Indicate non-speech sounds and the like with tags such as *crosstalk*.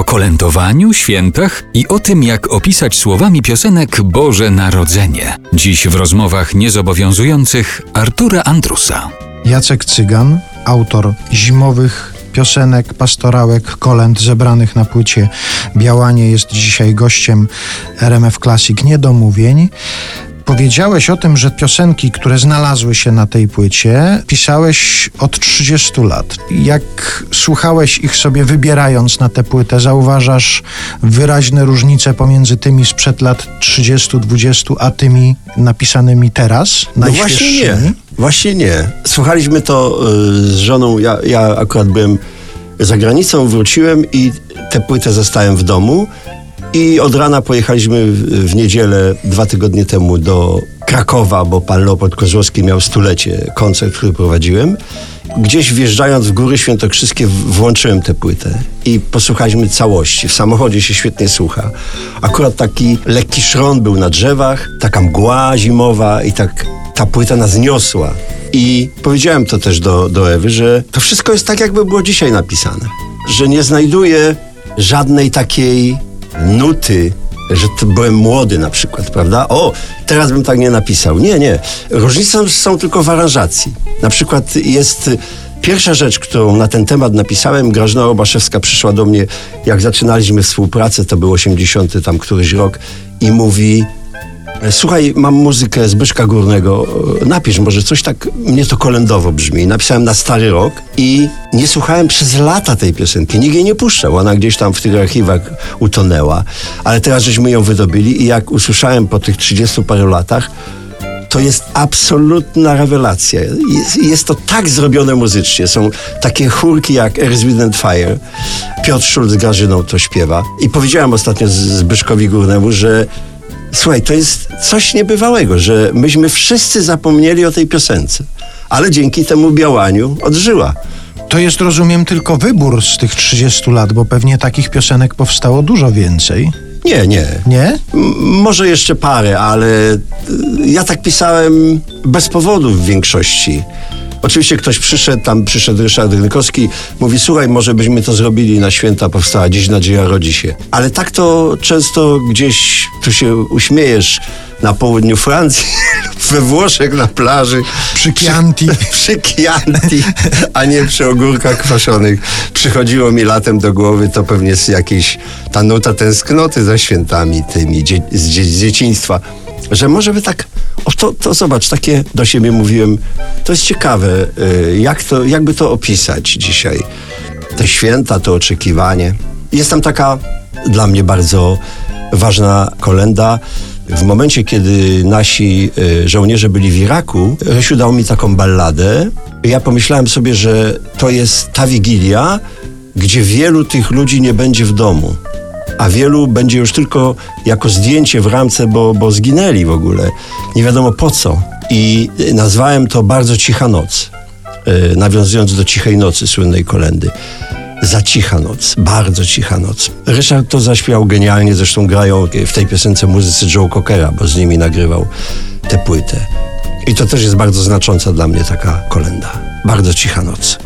o kolędowaniu, świętach i o tym, jak opisać słowami piosenek Boże Narodzenie. Dziś w rozmowach niezobowiązujących Artura Andrusa. Jacek Cygan, autor zimowych piosenek, pastorałek, kolęd zebranych na płycie Białanie jest dzisiaj gościem RMF Classic Niedomówień. Powiedziałeś o tym, że piosenki, które znalazły się na tej płycie, pisałeś od 30 lat. Jak słuchałeś ich sobie wybierając na tę płytę, zauważasz wyraźne różnice pomiędzy tymi sprzed lat 30-20, a tymi napisanymi teraz? No właśnie nie. Właśnie nie. Słuchaliśmy to y, z żoną. Ja, ja akurat byłem za granicą, wróciłem i tę płytę zostałem w domu. I od rana pojechaliśmy w, niedzielę dwa tygodnie temu do Krakowa, bo pan Leopold Kozłowski miał stulecie, koncert, który prowadziłem. Gdzieś wjeżdżając w Góry Świętokrzyskie włączyłem tę płytę i posłuchaliśmy całości. W samochodzie się świetnie słucha. Akurat taki lekki szron był na drzewach, taka mgła zimowa i tak ta płyta nas niosła. I powiedziałem to też do, do Ewy, że to wszystko jest tak, jakby było dzisiaj napisane. Że nie znajduję żadnej takiej nuty, że to byłem młody na przykład, prawda? O, teraz bym tak nie napisał. Nie, nie. Różnice są tylko w aranżacji. Na przykład jest pierwsza rzecz, którą na ten temat napisałem, Grażyna Robaszewska przyszła do mnie, jak zaczynaliśmy współpracę, to był 80 tam któryś rok i mówi Słuchaj, mam muzykę Zbyszka Górnego. Napisz może coś tak, mnie to kolędowo brzmi. Napisałem na stary rok i nie słuchałem przez lata tej piosenki. Nikt jej nie puszczał. Ona gdzieś tam w tych archiwach utonęła. Ale teraz żeśmy ją wydobili i jak usłyszałem po tych 30 paru latach, to jest absolutna rewelacja. Jest, jest, to tak zrobione muzycznie. Są takie chórki jak Earth, Wind Fire. Piotr Schulz z Grażyną to śpiewa. I powiedziałem ostatnio Zbyszkowi Górnemu, że Słuchaj, to jest coś niebywałego, że myśmy wszyscy zapomnieli o tej piosence, ale dzięki temu białaniu odżyła. To jest, rozumiem, tylko wybór z tych 30 lat, bo pewnie takich piosenek powstało dużo więcej. Nie, nie. Nie? M może jeszcze parę, ale ja tak pisałem bez powodu w większości. Oczywiście ktoś przyszedł, tam przyszedł Ryszard Rynkowski, mówi, słuchaj, może byśmy to zrobili na święta, powstała dziś nadzieja rodzi się. Ale tak to często gdzieś, tu się uśmiejesz, na południu Francji, *laughs* we Włoszech na plaży. Przy Chianti. Przy, *laughs* przy Chianti, a nie przy ogórkach kwaszonych. Przychodziło mi latem do głowy, to pewnie z jakiejś, ta nuta tęsknoty za świętami tymi dzie, z, z dzieciństwa że może by tak, o to, to zobacz, takie do siebie mówiłem, to jest ciekawe, y, jak to, jakby to opisać dzisiaj. Te święta, to oczekiwanie. Jest tam taka dla mnie bardzo ważna kolenda. W momencie, kiedy nasi y, żołnierze byli w Iraku, Rysiu dał mi taką balladę. Ja pomyślałem sobie, że to jest ta wigilia, gdzie wielu tych ludzi nie będzie w domu a wielu będzie już tylko jako zdjęcie w ramce, bo, bo zginęli w ogóle. Nie wiadomo po co. I nazwałem to bardzo cicha noc, yy, nawiązując do cichej nocy słynnej kolendy. Za cicha noc, bardzo cicha noc. Ryszard to zaśpiewał genialnie, zresztą grają w tej piosence muzycy Joe Cockera, bo z nimi nagrywał tę płytę. I to też jest bardzo znacząca dla mnie taka kolenda. Bardzo cicha noc.